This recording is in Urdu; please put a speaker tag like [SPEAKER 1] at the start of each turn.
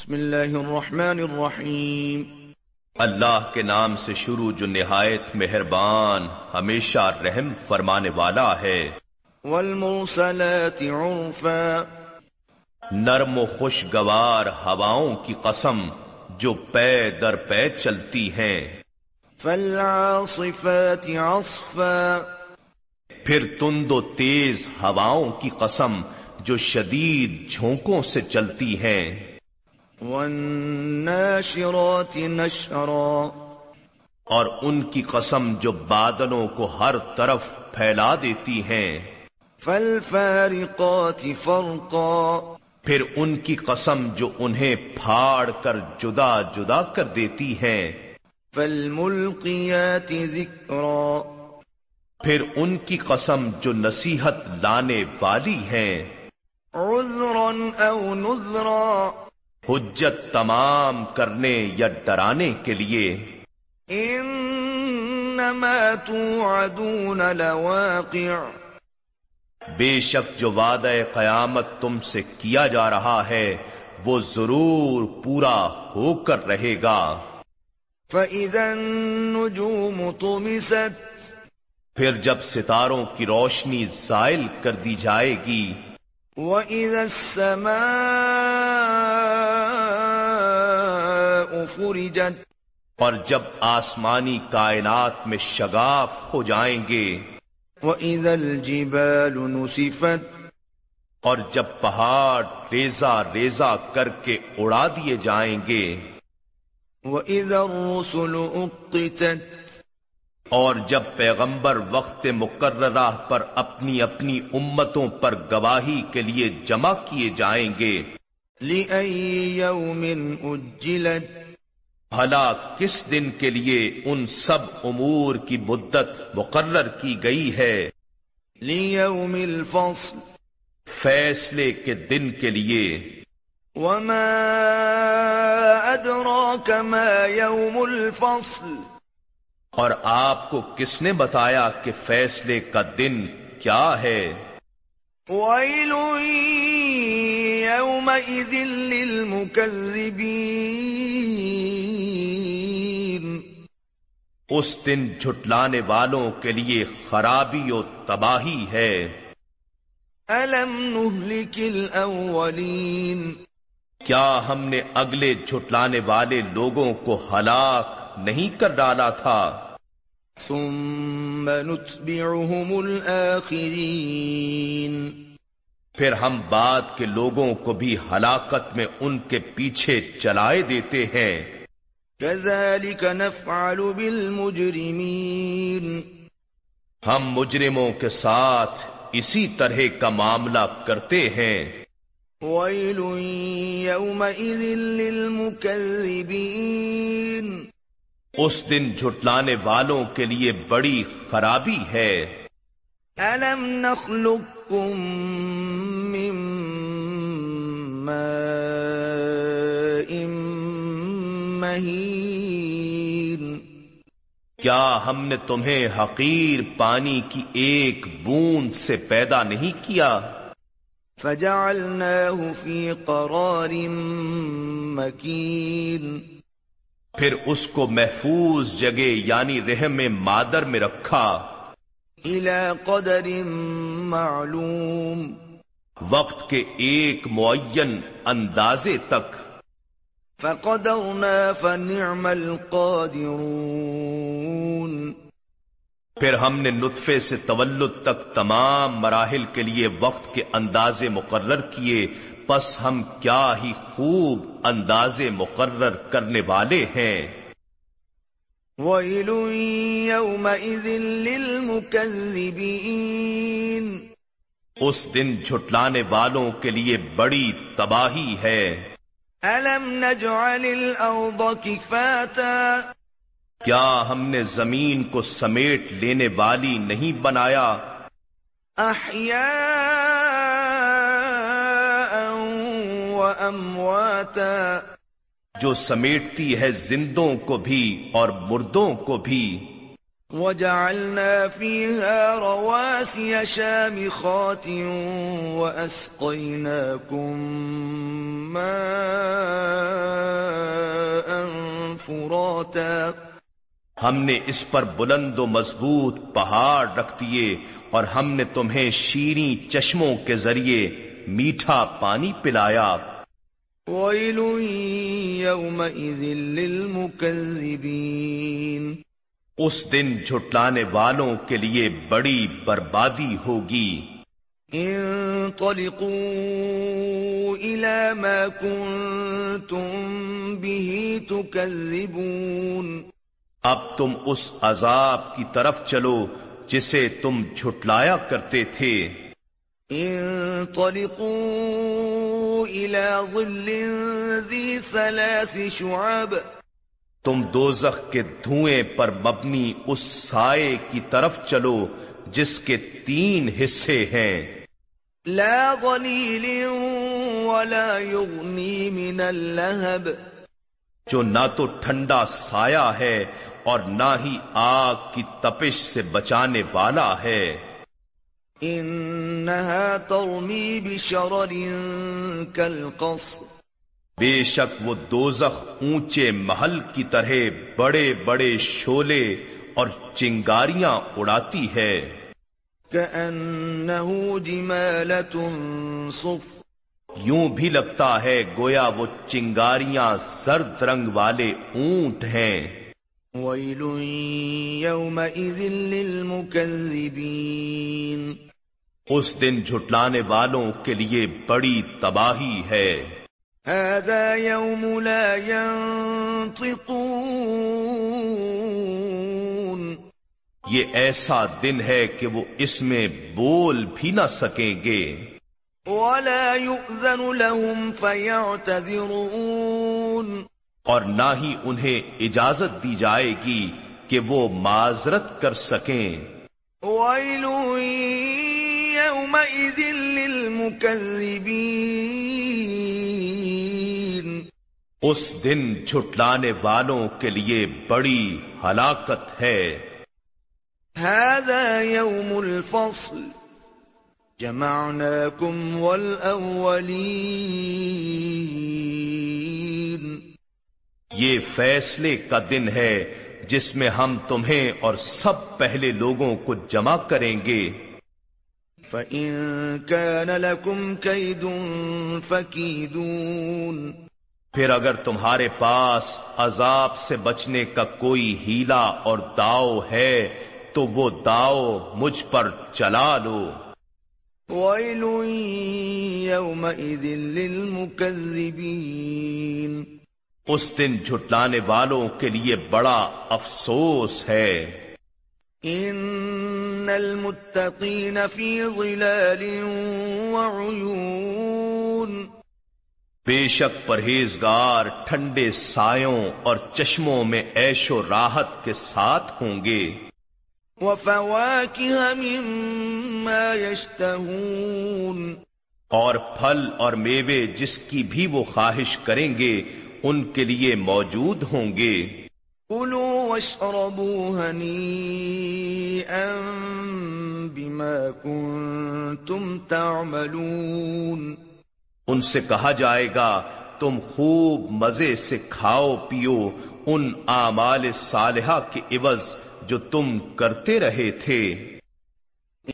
[SPEAKER 1] بسم اللہ الرحمن الرحیم۔
[SPEAKER 2] اللہ کے نام سے شروع جو نہایت مہربان ہمیشہ رحم فرمانے والا ہے۔
[SPEAKER 1] والمرسلات عرفا۔
[SPEAKER 2] نرم و خوشگوار ہواؤں کی قسم جو پے در پے چلتی ہیں۔
[SPEAKER 1] فالعاصفات عصفا۔
[SPEAKER 2] پھر تند و تیز ہواؤں کی قسم جو شدید جھونکوں سے چلتی ہیں۔
[SPEAKER 1] والناشرات نشرا۔
[SPEAKER 2] اور ان کی قسم جو بادلوں کو ہر طرف پھیلا دیتی ہیں۔
[SPEAKER 1] فالفارقات فرقا۔
[SPEAKER 2] پھر ان کی قسم جو انہیں پھاڑ کر جدا جدا کر دیتی ہیں۔
[SPEAKER 1] فالملقیات ذکرا۔
[SPEAKER 2] پھر ان کی قسم جو نصیحت لانے والی ہیں۔
[SPEAKER 1] عذرا او نذرا۔
[SPEAKER 2] حجت تمام کرنے یا ڈرانے کے لیے۔
[SPEAKER 1] انما توعدون لواقع۔
[SPEAKER 2] بے شک جو وعدہ قیامت تم سے کیا جا رہا ہے وہ ضرور پورا ہو کر رہے گا۔
[SPEAKER 1] فَإِذَا النُّجُومُ طُمِسَتْ۔
[SPEAKER 2] پھر جب ستاروں کی روشنی زائل کر دی جائے گی۔
[SPEAKER 1] وَإِذَا السَّمَاءُ فُرِجَتْ۔
[SPEAKER 2] اور جب آسمانی کائنات میں شگاف ہو جائیں گے۔
[SPEAKER 1] وَإِذَا الْجِبَالُ نُسِفَتْ۔
[SPEAKER 2] اور جب پہاڑ ریزا ریزا کر کے اڑا دیے جائیں گے۔
[SPEAKER 1] وَإِذَا الرُّسُلُ أُقِّتَتْ۔
[SPEAKER 2] اور جب پیغمبر وقت مقررہ پر اپنی اپنی امتوں پر گواہی کے لیے جمع کیے جائیں گے۔
[SPEAKER 1] لِأَيِّ يَوْمٍ أُجِّلَتْ۔
[SPEAKER 2] بھلا کس دن کے لیے ان سب امور کی مدت مقرر کی گئی ہے؟
[SPEAKER 1] لِيَوْمِ الْفَصْلِ
[SPEAKER 2] فیصلے کے دن کے لیے۔
[SPEAKER 1] وَمَا أَدْرَاكَ مَا يَوْمُ الْفَصْلِ
[SPEAKER 2] اور آپ کو کس نے بتایا کہ فیصلے کا دن کیا ہے؟
[SPEAKER 1] وَيْلٌ يَوْمَئِذٍ لِّلْمُكَذِّبِينَ۔
[SPEAKER 2] اس دن جھٹلانے والوں کے لیے خرابی و تباہی ہے۔
[SPEAKER 1] أَلَمْ نُهْلِكِ الْأَوَّلِينَ
[SPEAKER 2] کیا ہم نے اگلے جھٹلانے والے لوگوں کو ہلاک نہیں کر ڈالا تھا؟
[SPEAKER 1] ثم نتبعهم الآخرين
[SPEAKER 2] پھر ہم بعد کے لوگوں کو بھی ہلاکت میں ان کے پیچھے چلائے دیتے ہیں۔
[SPEAKER 1] كذلك نفعل بالمجرمين.
[SPEAKER 2] ہم مجرموں کے ساتھ اسی طرح کا معاملہ کرتے ہیں۔
[SPEAKER 1] يومئذ للمكذبين۔
[SPEAKER 2] اس دن جھٹلانے والوں کے لیے بڑی خرابی ہے۔
[SPEAKER 1] ألم نخلقكم
[SPEAKER 2] کیا ہم نے تمہیں حقیر پانی کی ایک بوند سے پیدا نہیں کیا؟
[SPEAKER 1] فجعلناه في قرار مكين
[SPEAKER 2] پھر اس کو محفوظ جگہ یعنی رحم مادر میں رکھا۔
[SPEAKER 1] إلى قدر معلوم۔
[SPEAKER 2] وقت کے ایک معین اندازے تک۔
[SPEAKER 1] فقدرنا فنعم القادرون
[SPEAKER 2] پھر ہم نے نطفے سے تولد تک تمام مراحل کے لیے وقت کے اندازے مقرر کیے پس ہم کیا ہی خوب اندازے مقرر کرنے والے ہیں۔
[SPEAKER 1] ويل يومئذ للمكذبين۔
[SPEAKER 2] اس دن جھٹلانے والوں کے لیے بڑی تباہی ہے۔
[SPEAKER 1] ألم نجعل الأرض كفاتا
[SPEAKER 2] کیا ہم نے زمین کو سمیٹ لینے والی نہیں بنایا؟
[SPEAKER 1] أحياء وأمواتا
[SPEAKER 2] جو سمیٹتی ہے زندوں کو بھی اور مردوں کو بھی۔
[SPEAKER 1] وجعلنا فيها رواسي شامخات وأسقيناكم ماء فراتا
[SPEAKER 2] ہم نے اس پر بلند و مضبوط پہاڑ رکھ دیے اور ہم نے تمہیں شیریں چشموں کے ذریعے میٹھا پانی پلایا۔
[SPEAKER 1] ويل يومئذ للمكذبين۔
[SPEAKER 2] اس دن جھٹلانے والوں کے لیے بڑی بربادی ہوگی۔
[SPEAKER 1] انطلقوا الى ما كنتم به تكذبون
[SPEAKER 2] اب تم اس عذاب کی طرف چلو جسے تم جھٹلایا کرتے تھے۔
[SPEAKER 1] انطلقوا الى ظل ذي ثلاث شعب۔
[SPEAKER 2] تم دوزخ کے دھوئیں پر مبنی اس سائے کی طرف چلو جس کے تین حصے ہیں۔
[SPEAKER 1] لا ظليل ولا يغني من اللهب.
[SPEAKER 2] جو نہ تو ٹھنڈا سایہ ہے اور نہ ہی آگ کی تپش سے بچانے والا ہے۔
[SPEAKER 1] انها ترمي بشرر كالقصر
[SPEAKER 2] بے شک وہ دوزخ اونچے محل کی طرح بڑے بڑے شولے اور چنگاریاں اڑاتی ہے۔
[SPEAKER 1] كأنه جمالة صف
[SPEAKER 2] یوں بھی لگتا ہے گویا وہ چنگاریاں زرد رنگ والے اونٹ ہیں۔
[SPEAKER 1] ويل يومئذ للمكذبين
[SPEAKER 2] اس دن جھٹلانے والوں کے لیے بڑی تباہی ہے۔
[SPEAKER 1] هذا يوم لا ينطقون
[SPEAKER 2] یہ ایسا دن ہے کہ وہ اس میں بول بھی نہ سکیں گے۔
[SPEAKER 1] ولا يؤذن لهم فيعتذرون۔
[SPEAKER 2] اور نہ ہی انہیں اجازت دی جائے گی کہ وہ معذرت کر سکیں۔ اس دن جھٹلانے والوں کے لیے بڑی ہلاکت ہے۔
[SPEAKER 1] هذا يوم الفصل. جمعناكم والأولين.
[SPEAKER 2] یہ فیصلے کا دن ہے جس میں ہم تمہیں اور سب پہلے لوگوں کو جمع کریں گے۔
[SPEAKER 1] فَإِن كَانَ لَكُمْ كَيْدٌ فَكِيدُونَ۔
[SPEAKER 2] پھر اگر تمہارے پاس عذاب سے بچنے کا کوئی ہیلا اور داؤ ہے تو وہ داؤ مجھ پر چلا لو۔
[SPEAKER 1] وَيْلٌ يَوْمَئِذٍ لِّلْمُكَذِّبِينَ۔
[SPEAKER 2] اس دن جھٹلانے والوں کے لیے بڑا افسوس ہے۔
[SPEAKER 1] إِنَّ الْمُتَّقِينَ فِي ظِلَالٍ وَعُيُونٍ۔
[SPEAKER 2] بے شک پرہیزگار ٹھنڈے سایوں اور چشموں میں عیش و راحت کے ساتھ ہوں گے۔
[SPEAKER 1] وَفَوَاكِهَ مِمَّا يَشْتَهُونَ.
[SPEAKER 2] اور پھل اور میوے جس کی بھی وہ خواہش کریں گے ان کے لیے موجود ہوں گے۔
[SPEAKER 1] كُلُوا وَاشْرَبُوا هَنِيئًا بِمَا كُنتُمْ تَعْمَلُونَ.
[SPEAKER 2] ان سے کہا جائے گا تم خوب مزے سے کھاؤ پیو ان اعمال صالحہ کے عوض جو تم کرتے رہے تھے۔